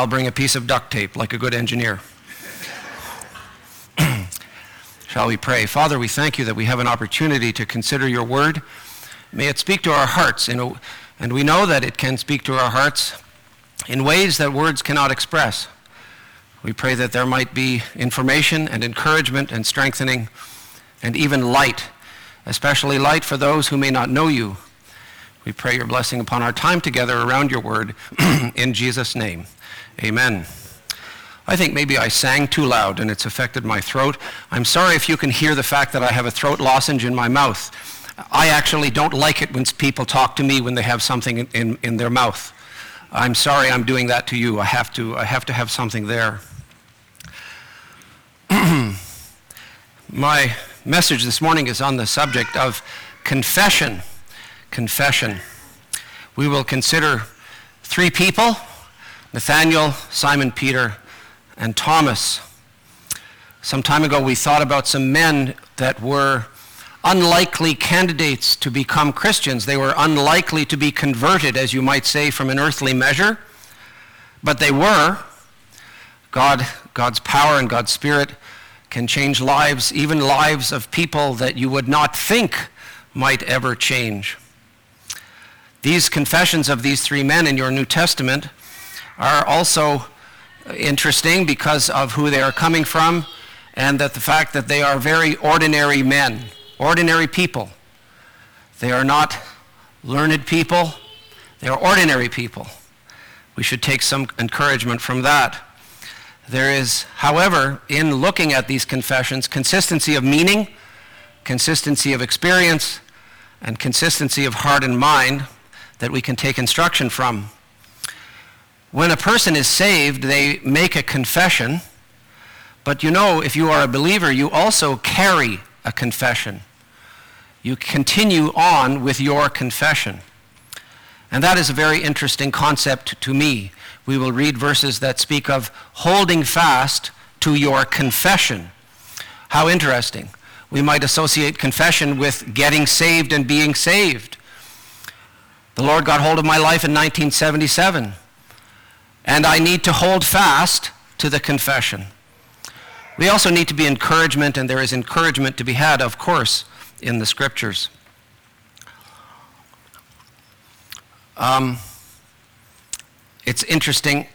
I'll bring a piece of duct tape like a good engineer. Shall we pray? Father, we thank you that we have an opportunity to consider your word. May it speak to our hearts, a, and we know that it can speak to our hearts in ways that words cannot express. We pray that there might be information and encouragement and strengthening and even light, especially light for those who may not know you. We pray your blessing upon our time together around your word in Jesus' name. Amen. I think maybe I sang too loud and it's affected my throat. I'm sorry if you can hear the fact that I have a throat lozenge in my mouth. I actually don't like it when people talk to me when they have something in, in, their mouth. I'm sorry I'm doing that to you. I have to, I have to have something there. My message this morning is on the subject of confession. Confession. We will consider three people Nathaniel, Simon Peter, and Thomas. Some time ago, we thought about some men that were unlikely candidates to become Christians. They were unlikely to be converted, as you might say, from an earthly measure, but they were. God, God's power and God's Spirit can change lives, even lives of people that you would not think might ever change. These confessions of these three men in your New Testament are also interesting because of who they are coming from and that the fact that they are very ordinary men, ordinary people. They are not learned people, they are ordinary people. We should take some encouragement from that. There is, however, in looking at these confessions, consistency of meaning, consistency of experience, and consistency of heart and mind that we can take instruction from. When a person is saved, they make a confession, but you know, if you are a believer, you also carry a confession. You continue on with your confession. And that is a very interesting concept to me we will read verses that speak of holding fast to your confession. How interesting. We might associate confession with getting saved and being saved. The Lord got hold of my life in 1977, and I need to hold fast to the confession. We also need to be encouragement, and there is encouragement to be had, of course, in the scriptures. Um, it's interesting.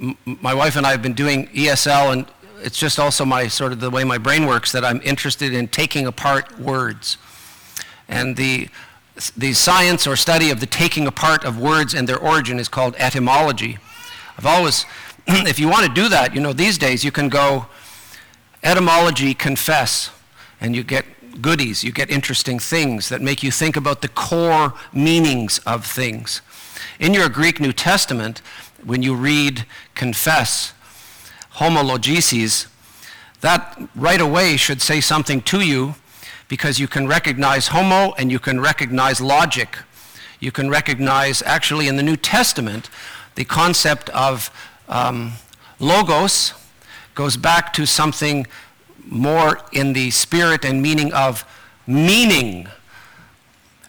M- my wife and I have been doing ESL, and it's just also my sort of the way my brain works that I'm interested in taking apart words. And the, the science or study of the taking apart of words and their origin is called etymology. I've always, if you want to do that, you know, these days you can go etymology confess, and you get goodies, you get interesting things that make you think about the core meanings of things. In your Greek New Testament, when you read confess, homologesis, that right away should say something to you because you can recognize homo and you can recognize logic. You can recognize, actually, in the New Testament, the concept of um, logos goes back to something more in the spirit and meaning of meaning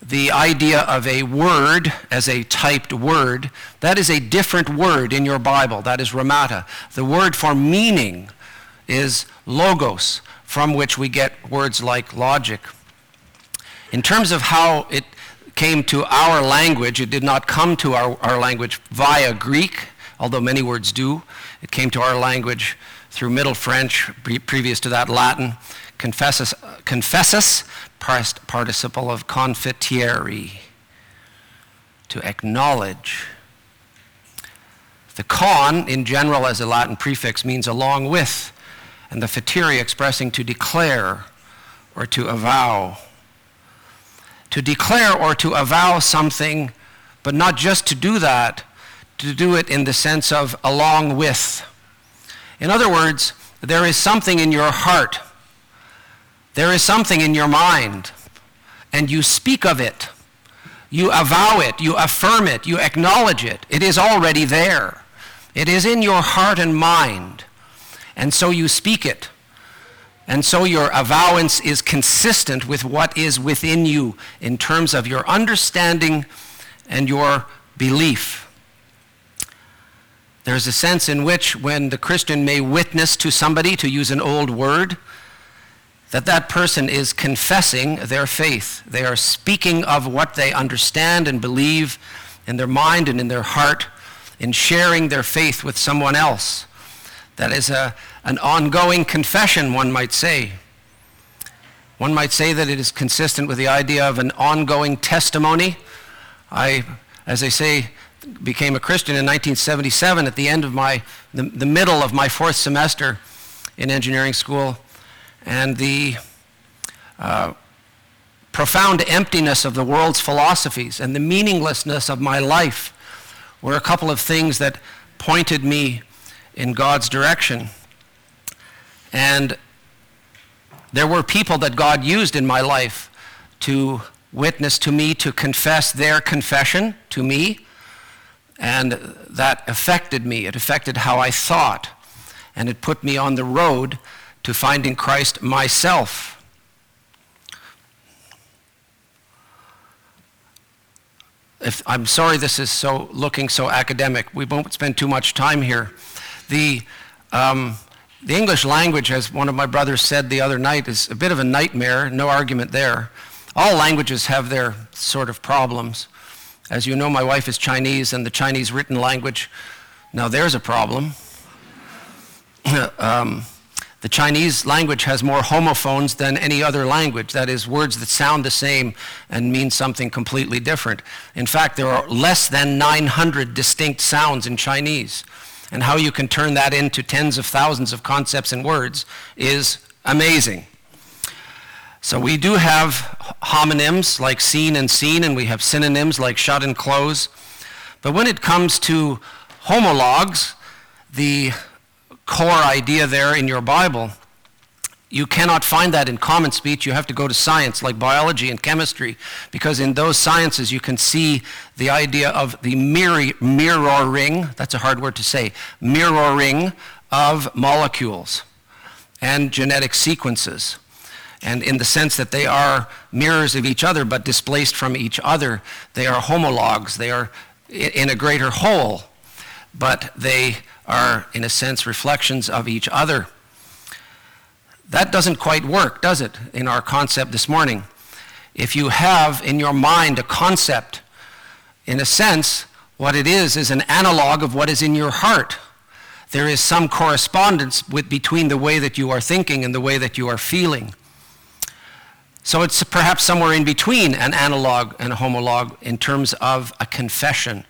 the idea of a word as a typed word, that is a different word in your Bible. That is rhemata. The word for meaning is logos, from which we get words like logic. In terms of how it came to our language, it did not come to our, our language via Greek, although many words do. It came to our language through Middle French, previous to that Latin, confessus, confessus past participle of confiteri, to acknowledge. The con, in general, as a Latin prefix, means along with, and the fitiri expressing to declare or to avow. To declare or to avow something, but not just to do that, to do it in the sense of along with. In other words, there is something in your heart there is something in your mind, and you speak of it. You avow it, you affirm it, you acknowledge it. It is already there. It is in your heart and mind. And so you speak it. And so your avowance is consistent with what is within you in terms of your understanding and your belief. There's a sense in which when the Christian may witness to somebody, to use an old word, that that person is confessing their faith. They are speaking of what they understand and believe in their mind and in their heart in sharing their faith with someone else. That is a, an ongoing confession, one might say. One might say that it is consistent with the idea of an ongoing testimony. I, as I say, became a Christian in 1977 at the end of my, the, the middle of my fourth semester in engineering school. And the uh, profound emptiness of the world's philosophies and the meaninglessness of my life were a couple of things that pointed me in God's direction. And there were people that God used in my life to witness to me, to confess their confession to me. And that affected me. It affected how I thought. And it put me on the road to finding Christ myself. If, I'm sorry this is so looking so academic. We won't spend too much time here. The, um, the English language, as one of my brothers said the other night, is a bit of a nightmare, no argument there. All languages have their sort of problems. As you know, my wife is Chinese, and the Chinese written language, now there's a problem. um, the Chinese language has more homophones than any other language, that is, words that sound the same and mean something completely different. In fact, there are less than 900 distinct sounds in Chinese. And how you can turn that into tens of thousands of concepts and words is amazing. So we do have homonyms like seen and seen, and we have synonyms like shut and close. But when it comes to homologs, the core idea there in your Bible. You cannot find that in common speech. You have to go to science like biology and chemistry because in those sciences you can see the idea of the mirror, mirroring, that's a hard word to say, mirroring of molecules and genetic sequences. And in the sense that they are mirrors of each other but displaced from each other, they are homologs. They are in a greater whole, but they are, in a sense, reflections of each other. That doesn't quite work, does it, in our concept this morning? If you have in your mind a concept, in a sense, what it is is an analog of what is in your heart. There is some correspondence with, between the way that you are thinking and the way that you are feeling. So it's perhaps somewhere in between an analog and a homolog in terms of a confession.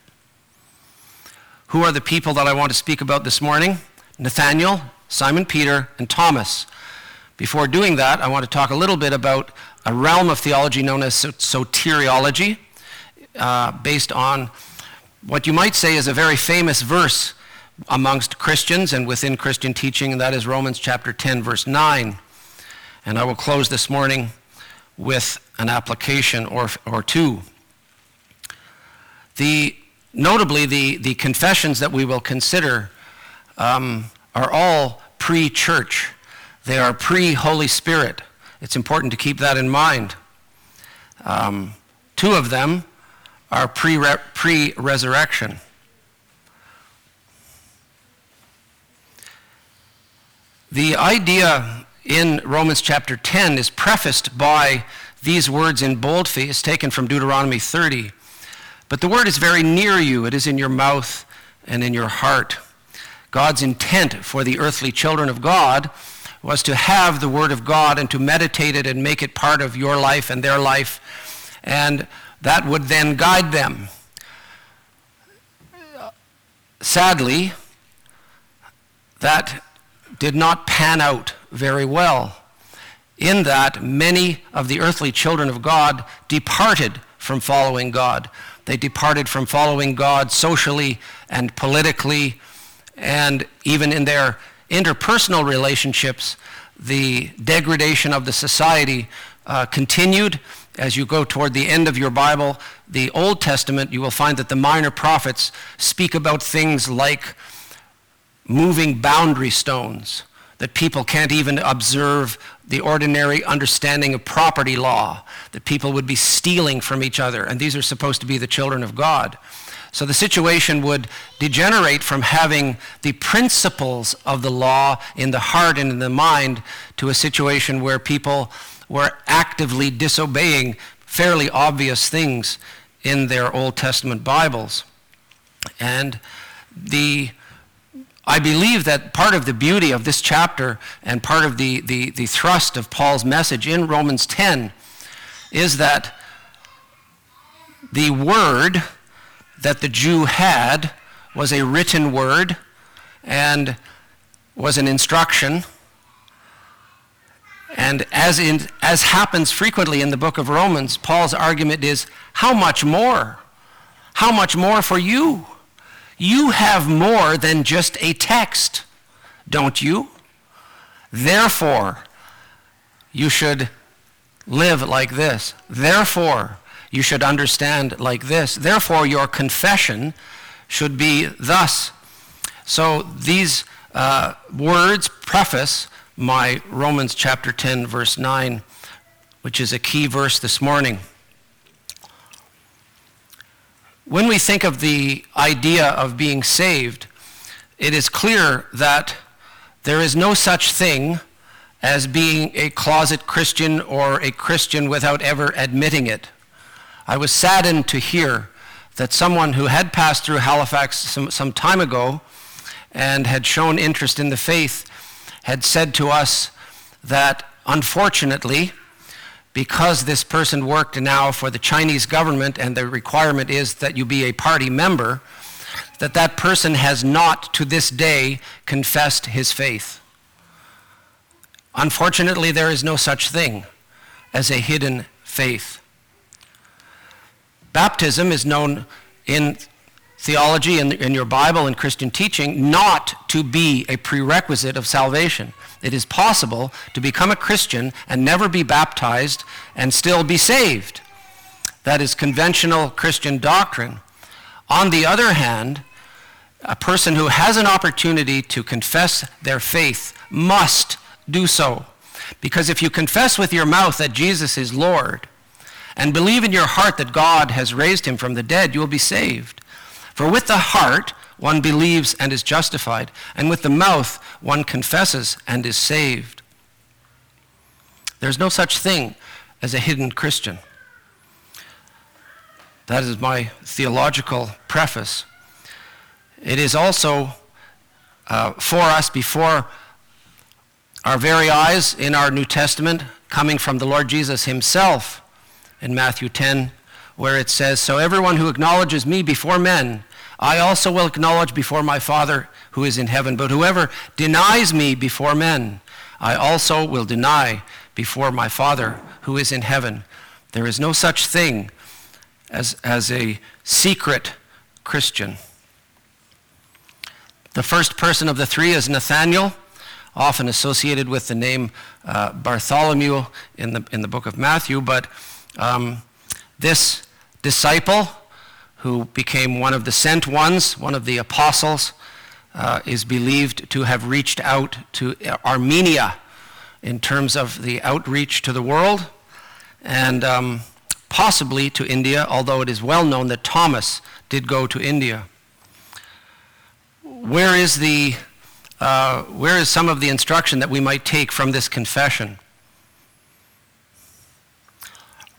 Who are the people that I want to speak about this morning? Nathaniel, Simon Peter, and Thomas. Before doing that, I want to talk a little bit about a realm of theology known as soteriology, uh, based on what you might say is a very famous verse amongst Christians and within Christian teaching, and that is Romans chapter 10, verse 9. And I will close this morning with an application or, or two. The Notably, the, the confessions that we will consider um, are all pre church, they are pre Holy Spirit. It's important to keep that in mind. Um, two of them are pre resurrection. The idea in Romans chapter 10 is prefaced by these words in boldface taken from Deuteronomy 30. But the word is very near you, it is in your mouth and in your heart. God's intent for the earthly children of God was to have the Word of God and to meditate it and make it part of your life and their life, and that would then guide them. Sadly, that did not pan out very well, in that many of the earthly children of God departed from following God. They departed from following God socially and politically, and even in their interpersonal relationships, the degradation of the society uh, continued. As you go toward the end of your Bible, the Old Testament, you will find that the minor prophets speak about things like moving boundary stones, that people can't even observe the ordinary understanding of property law, that people would be stealing from each other, and these are supposed to be the children of God. So the situation would degenerate from having the principles of the law in the heart and in the mind to a situation where people were actively disobeying fairly obvious things in their Old Testament Bibles. And the I believe that part of the beauty of this chapter and part of the, the, the thrust of Paul's message in Romans 10 is that the word that the Jew had was a written word and was an instruction. And as, in, as happens frequently in the book of Romans, Paul's argument is how much more? How much more for you? You have more than just a text, don't you? Therefore, you should live like this. Therefore, you should understand like this. Therefore, your confession should be thus. So these uh, words preface my Romans chapter 10, verse 9, which is a key verse this morning. When we think of the idea of being saved, it is clear that there is no such thing as being a closet Christian or a Christian without ever admitting it. I was saddened to hear that someone who had passed through Halifax some, some time ago and had shown interest in the faith had said to us that unfortunately, because this person worked now for the Chinese government and the requirement is that you be a party member, that that person has not to this day confessed his faith. Unfortunately, there is no such thing as a hidden faith. Baptism is known in theology and in, in your Bible and Christian teaching not to be a prerequisite of salvation. It is possible to become a Christian and never be baptized and still be saved. That is conventional Christian doctrine. On the other hand, a person who has an opportunity to confess their faith must do so. Because if you confess with your mouth that Jesus is Lord and believe in your heart that God has raised him from the dead, you will be saved. For with the heart one believes and is justified, and with the mouth one confesses and is saved. There's no such thing as a hidden Christian. That is my theological preface. It is also uh, for us before our very eyes in our New Testament, coming from the Lord Jesus himself in Matthew 10, where it says, So everyone who acknowledges me before men, I also will acknowledge before my Father who is in heaven. But whoever denies me before men, I also will deny before my Father who is in heaven. There is no such thing as, as a secret Christian. The first person of the three is Nathaniel, often associated with the name uh, Bartholomew in the, in the book of Matthew. But um, this disciple, who became one of the sent ones, one of the apostles, uh, is believed to have reached out to Armenia in terms of the outreach to the world, and um, possibly to India, although it is well known that Thomas did go to India. Where is, the, uh, where is some of the instruction that we might take from this confession?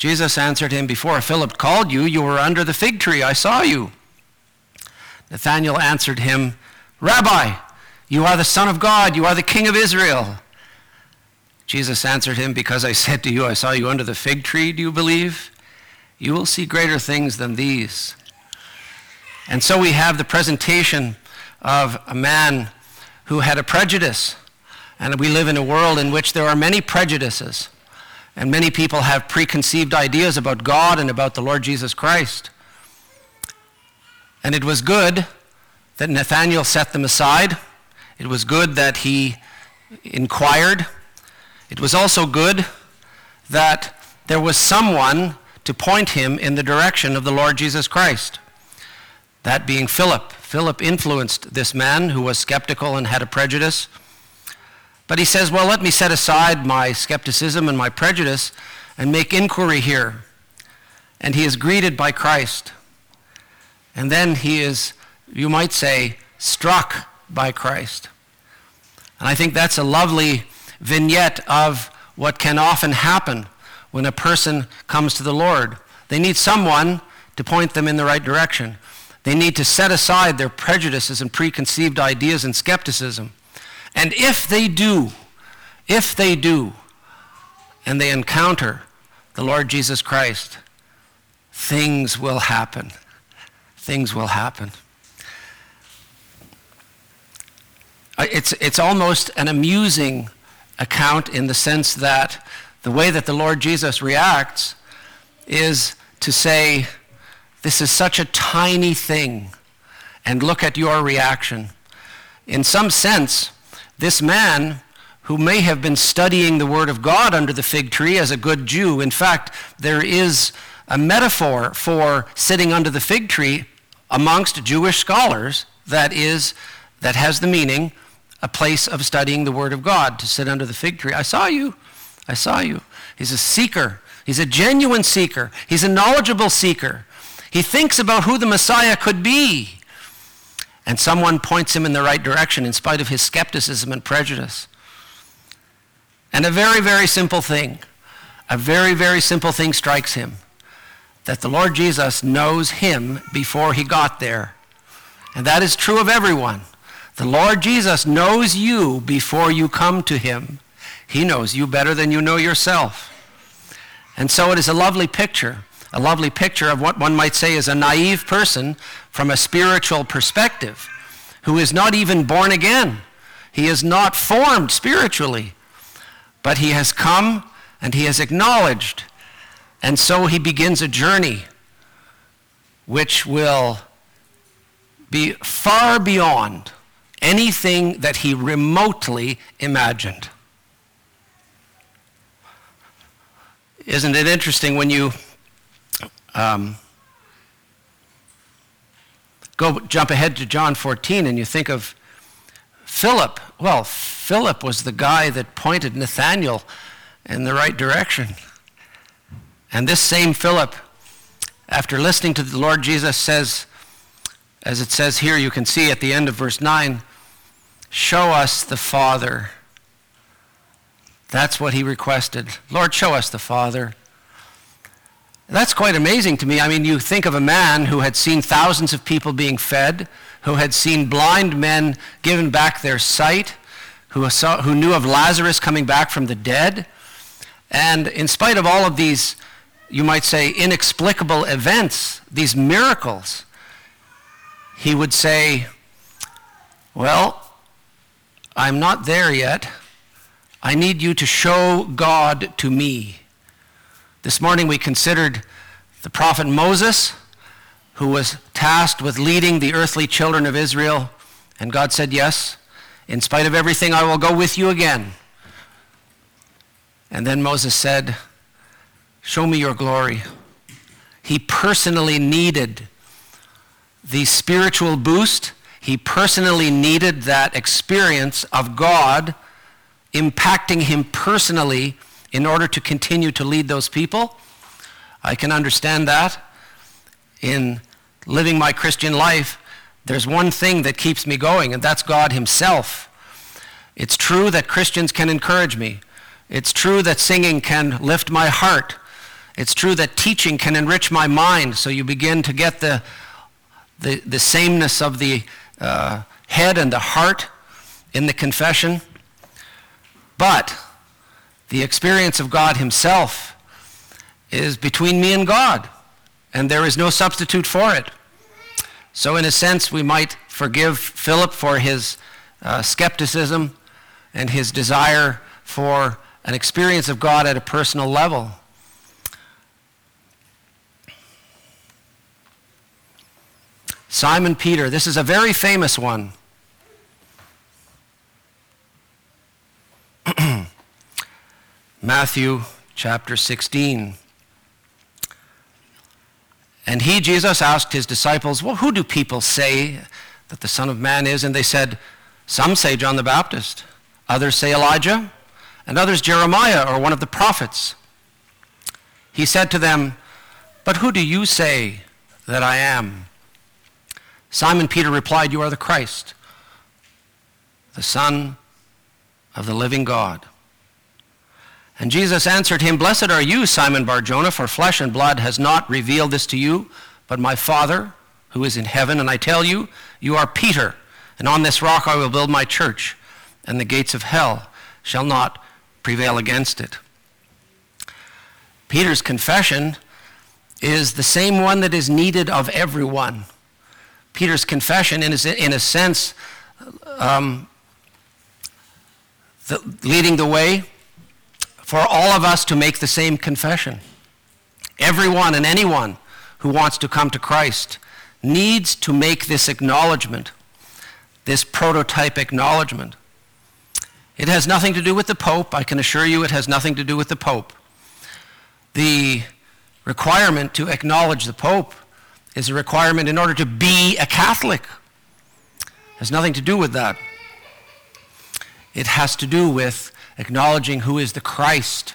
Jesus answered him, Before Philip called you, you were under the fig tree. I saw you. Nathanael answered him, Rabbi, you are the Son of God. You are the King of Israel. Jesus answered him, Because I said to you, I saw you under the fig tree, do you believe? You will see greater things than these. And so we have the presentation of a man who had a prejudice. And we live in a world in which there are many prejudices. And many people have preconceived ideas about God and about the Lord Jesus Christ. And it was good that Nathanael set them aside. It was good that he inquired. It was also good that there was someone to point him in the direction of the Lord Jesus Christ. That being Philip. Philip influenced this man who was skeptical and had a prejudice. But he says, Well, let me set aside my skepticism and my prejudice and make inquiry here. And he is greeted by Christ. And then he is, you might say, struck by Christ. And I think that's a lovely vignette of what can often happen when a person comes to the Lord. They need someone to point them in the right direction. They need to set aside their prejudices and preconceived ideas and skepticism. And if they do, if they do, and they encounter the Lord Jesus Christ, things will happen. Things will happen. Uh, it's, it's almost an amusing account in the sense that the way that the Lord Jesus reacts is to say, This is such a tiny thing, and look at your reaction. In some sense, this man who may have been studying the Word of God under the fig tree as a good Jew, in fact, there is a metaphor for sitting under the fig tree amongst Jewish scholars that is that has the meaning a place of studying the Word of God, to sit under the fig tree. I saw you. I saw you. He's a seeker. He's a genuine seeker. He's a knowledgeable seeker. He thinks about who the Messiah could be. And someone points him in the right direction in spite of his skepticism and prejudice. And a very, very simple thing, a very, very simple thing strikes him that the Lord Jesus knows him before he got there. And that is true of everyone. The Lord Jesus knows you before you come to him. He knows you better than you know yourself. And so it is a lovely picture, a lovely picture of what one might say is a naive person from a spiritual perspective who is not even born again. He is not formed spiritually, but he has come and he has acknowledged. And so he begins a journey which will be far beyond anything that he remotely imagined. Isn't it interesting when you um, go jump ahead to John 14 and you think of Philip? Well, Philip was the guy that pointed Nathanael in the right direction. And this same Philip, after listening to the Lord Jesus, says, as it says here, you can see at the end of verse 9, Show us the Father. That's what he requested. Lord, show us the Father. That's quite amazing to me. I mean, you think of a man who had seen thousands of people being fed, who had seen blind men given back their sight, who, saw, who knew of Lazarus coming back from the dead. And in spite of all of these, you might say, inexplicable events, these miracles, he would say, Well, I'm not there yet. I need you to show God to me. This morning we considered the prophet Moses, who was tasked with leading the earthly children of Israel. And God said, Yes, in spite of everything, I will go with you again. And then Moses said, Show me your glory. He personally needed the spiritual boost he personally needed that experience of God impacting him personally in order to continue to lead those people. I can understand that. In living my Christian life, there's one thing that keeps me going, and that's God Himself. It's true that Christians can encourage me. It's true that singing can lift my heart. It's true that teaching can enrich my mind so you begin to get the, the, the sameness of the uh, head and the heart in the confession. But the experience of God Himself is between me and God, and there is no substitute for it. So, in a sense, we might forgive Philip for his uh, skepticism and his desire for an experience of God at a personal level. Simon Peter, this is a very famous one. Matthew chapter 16. And he, Jesus, asked his disciples, Well, who do people say that the Son of Man is? And they said, Some say John the Baptist, others say Elijah, and others Jeremiah or one of the prophets. He said to them, But who do you say that I am? Simon Peter replied, You are the Christ, the Son of the living God. And Jesus answered him, Blessed are you, Simon Barjona, for flesh and blood has not revealed this to you, but my Father who is in heaven. And I tell you, you are Peter, and on this rock I will build my church, and the gates of hell shall not prevail against it. Peter's confession is the same one that is needed of everyone. Peter's confession, in a, in a sense, um, the, leading the way for all of us to make the same confession. Everyone and anyone who wants to come to Christ needs to make this acknowledgement, this prototype acknowledgement. It has nothing to do with the Pope. I can assure you it has nothing to do with the Pope. The requirement to acknowledge the Pope is a requirement in order to be a Catholic. It has nothing to do with that. It has to do with acknowledging who is the Christ.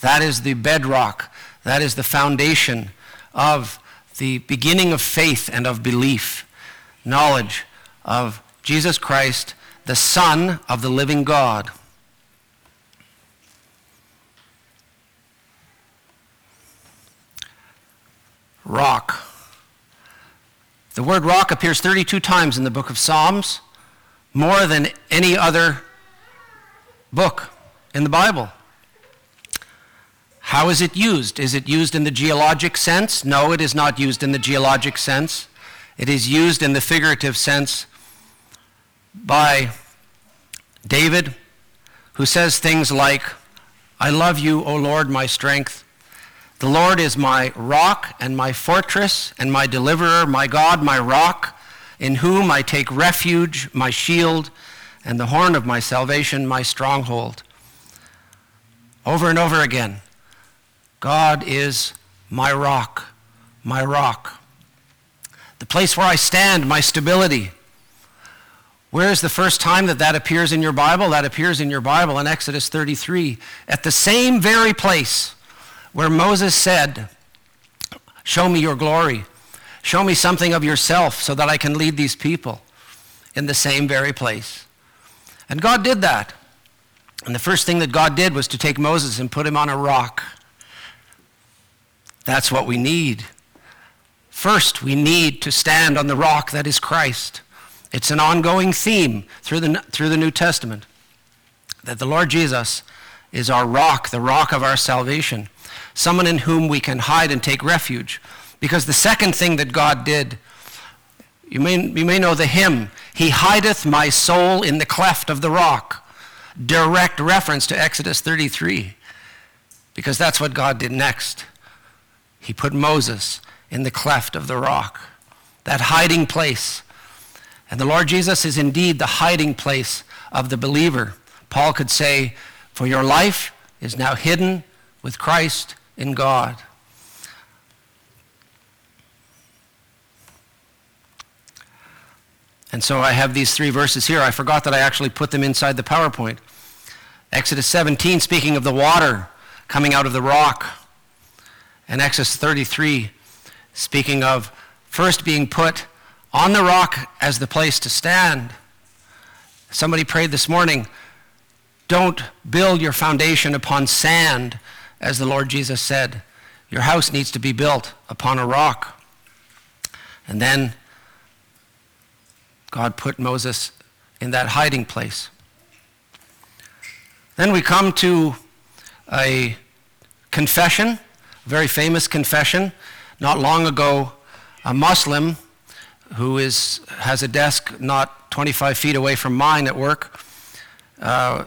That is the bedrock, that is the foundation of the beginning of faith and of belief. Knowledge of Jesus Christ, the Son of the living God. Rock. The word rock appears 32 times in the book of Psalms, more than any other book in the Bible. How is it used? Is it used in the geologic sense? No, it is not used in the geologic sense. It is used in the figurative sense by David, who says things like, I love you, O Lord, my strength. The Lord is my rock and my fortress and my deliverer, my God, my rock, in whom I take refuge, my shield, and the horn of my salvation, my stronghold. Over and over again, God is my rock, my rock. The place where I stand, my stability. Where is the first time that that appears in your Bible? That appears in your Bible in Exodus 33, at the same very place where Moses said, Show me your glory. Show me something of yourself so that I can lead these people in the same very place. And God did that. And the first thing that God did was to take Moses and put him on a rock. That's what we need. First, we need to stand on the rock that is Christ. It's an ongoing theme through the, through the New Testament that the Lord Jesus is our rock, the rock of our salvation, someone in whom we can hide and take refuge. Because the second thing that God did, you may, you may know the hymn, He hideth my soul in the cleft of the rock direct reference to Exodus 33 because that's what God did next. He put Moses in the cleft of the rock, that hiding place. And the Lord Jesus is indeed the hiding place of the believer. Paul could say, For your life is now hidden with Christ in God. And so I have these three verses here. I forgot that I actually put them inside the PowerPoint. Exodus 17, speaking of the water coming out of the rock. And Exodus 33, speaking of first being put on the rock as the place to stand. Somebody prayed this morning, don't build your foundation upon sand, as the Lord Jesus said. Your house needs to be built upon a rock. And then God put Moses in that hiding place. Then we come to a confession, a very famous confession. Not long ago, a Muslim who is, has a desk not 25 feet away from mine at work uh,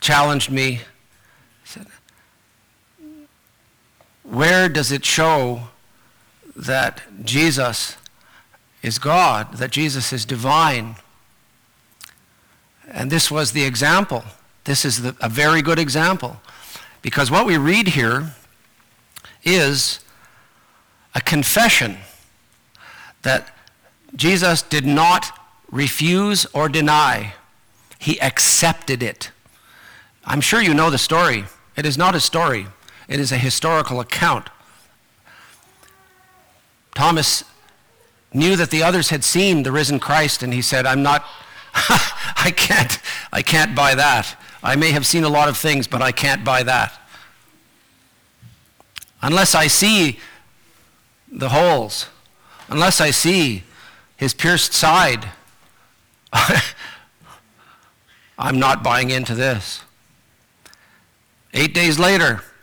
challenged me. Said, Where does it show that Jesus is God, that Jesus is divine. And this was the example. This is the, a very good example. Because what we read here is a confession that Jesus did not refuse or deny, he accepted it. I'm sure you know the story. It is not a story, it is a historical account. Thomas knew that the others had seen the risen Christ, and he said, I'm not, I can't, I can't buy that. I may have seen a lot of things, but I can't buy that. Unless I see the holes, unless I see his pierced side, I'm not buying into this. Eight days later,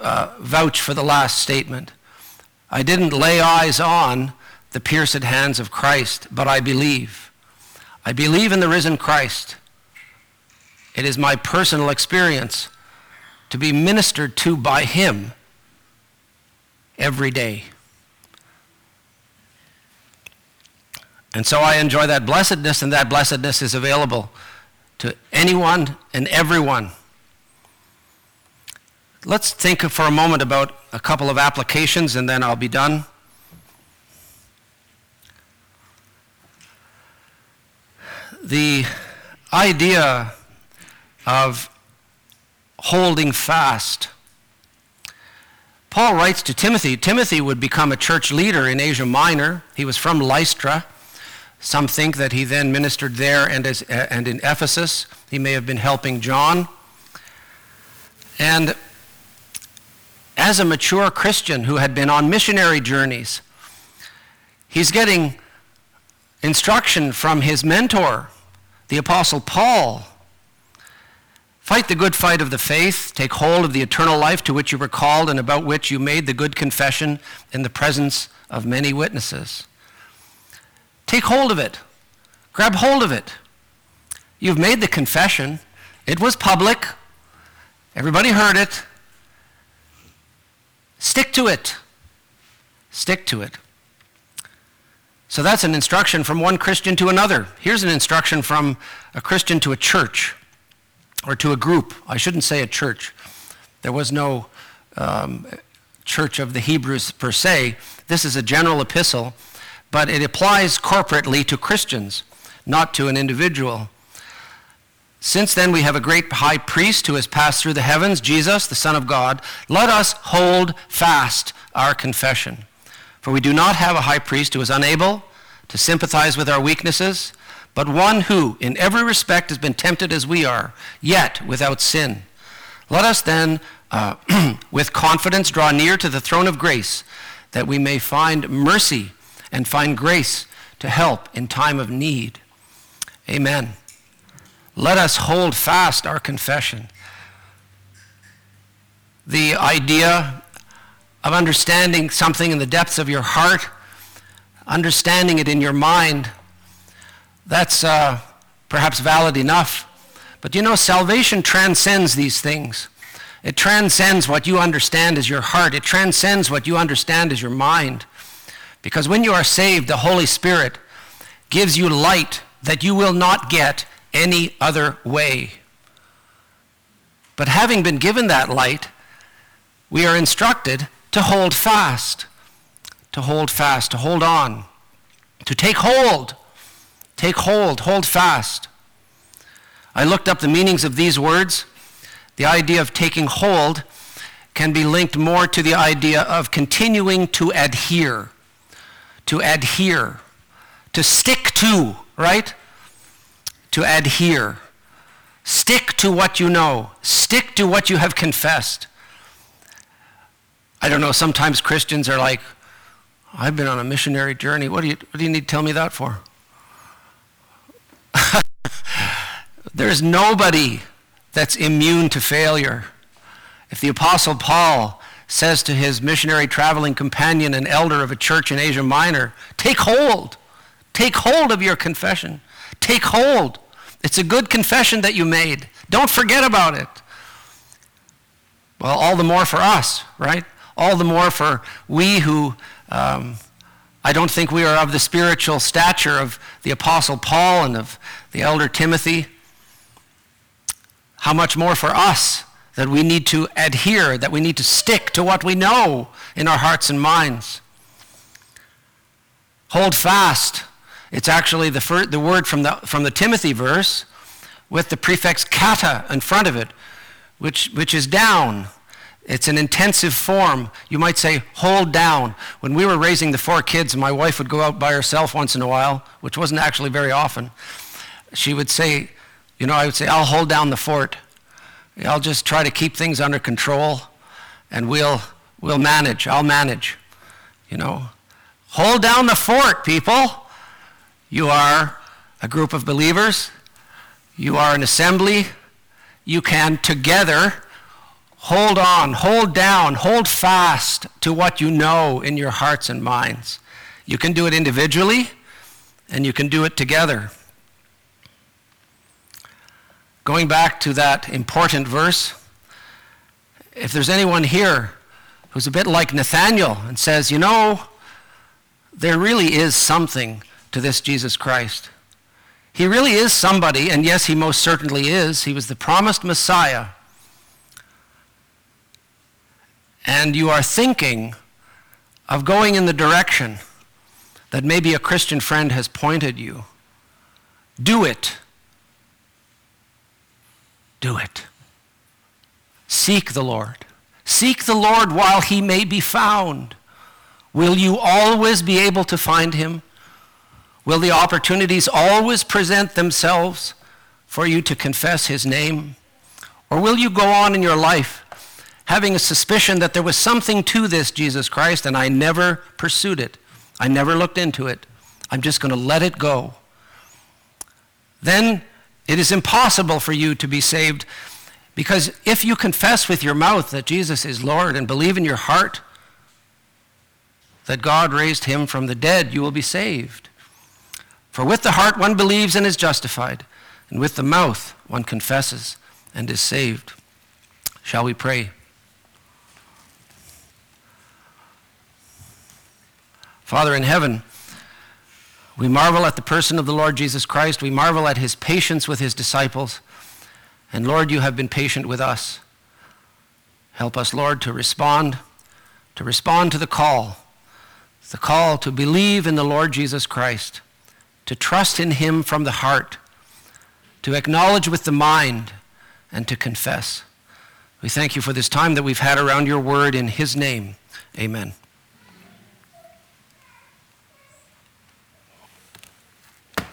uh, vouch for the last statement. I didn't lay eyes on the pierced hands of Christ, but I believe. I believe in the risen Christ. It is my personal experience to be ministered to by Him every day. And so I enjoy that blessedness, and that blessedness is available to anyone and everyone. Let's think for a moment about a couple of applications, and then I'll be done. The idea of holding fast. Paul writes to Timothy. Timothy would become a church leader in Asia Minor. He was from Lystra. Some think that he then ministered there and, as, and in Ephesus. He may have been helping John. And as a mature Christian who had been on missionary journeys, he's getting instruction from his mentor, the Apostle Paul. Fight the good fight of the faith, take hold of the eternal life to which you were called and about which you made the good confession in the presence of many witnesses. Take hold of it. Grab hold of it. You've made the confession. It was public. Everybody heard it. Stick to it. Stick to it. So that's an instruction from one Christian to another. Here's an instruction from a Christian to a church or to a group. I shouldn't say a church. There was no um, church of the Hebrews per se. This is a general epistle but it applies corporately to Christians, not to an individual. Since then we have a great high priest who has passed through the heavens, Jesus, the Son of God. Let us hold fast our confession. For we do not have a high priest who is unable to sympathize with our weaknesses, but one who, in every respect, has been tempted as we are, yet without sin. Let us then, uh, with confidence, draw near to the throne of grace, that we may find mercy and find grace to help in time of need. Amen. Let us hold fast our confession. The idea of understanding something in the depths of your heart, understanding it in your mind, that's uh, perhaps valid enough. But you know, salvation transcends these things. It transcends what you understand as your heart. It transcends what you understand as your mind. Because when you are saved, the Holy Spirit gives you light that you will not get any other way. But having been given that light, we are instructed to hold fast, to hold fast, to hold on, to take hold. Take hold, hold fast. I looked up the meanings of these words. The idea of taking hold can be linked more to the idea of continuing to adhere to adhere, to stick to, right? To adhere. Stick to what you know, stick to what you have confessed. I don't know, sometimes Christians are like, I've been on a missionary journey. What do you, what do you need to tell me that for? There's nobody that's immune to failure. If the Apostle Paul says to his missionary traveling companion and elder of a church in Asia Minor, take hold. Take hold of your confession. Take hold. It's a good confession that you made. Don't forget about it. Well, all the more for us, right? All the more for we who um, I don't think we are of the spiritual stature of the Apostle Paul and of the elder Timothy. How much more for us that we need to adhere, that we need to stick to what we know in our hearts and minds. Hold fast. It's actually the, the word from the, from the Timothy verse with the prefix kata in front of it, which, which is down. It's an intensive form. You might say, hold down. When we were raising the four kids, my wife would go out by herself once in a while, which wasn't actually very often. She would say, you know, I would say, I'll hold down the fort. I'll just try to keep things under control and we'll, we'll manage. I'll manage. You know, hold down the fort, people. You are a group of believers. You are an assembly. You can together hold on, hold down, hold fast to what you know in your hearts and minds. You can do it individually and you can do it together. Going back to that important verse, if there's anyone here who's a bit like Nathaniel and says, you know, there really is something to this Jesus Christ. He really is somebody, and yes, he most certainly is. He was the promised Messiah. And you are thinking of going in the direction that maybe a Christian friend has pointed you. Do it do it. Seek the Lord. Seek the Lord while he may be found. Will you always be able to find him? Will the opportunities always present themselves for you to confess his name? Or will you go on in your life having a suspicion that there was something to this Jesus Christ and I never pursued it? I never looked into it. I'm just going to let it go. Then it is impossible for you to be saved because if you confess with your mouth that Jesus is Lord and believe in your heart that God raised him from the dead, you will be saved. For with the heart one believes and is justified, and with the mouth one confesses and is saved. Shall we pray? Father in heaven, we marvel at the person of the Lord Jesus Christ. We marvel at his patience with his disciples. And Lord, you have been patient with us. Help us, Lord, to respond, to respond to the call, the call to believe in the Lord Jesus Christ, to trust in him from the heart, to acknowledge with the mind, and to confess. We thank you for this time that we've had around your word in his name. Amen.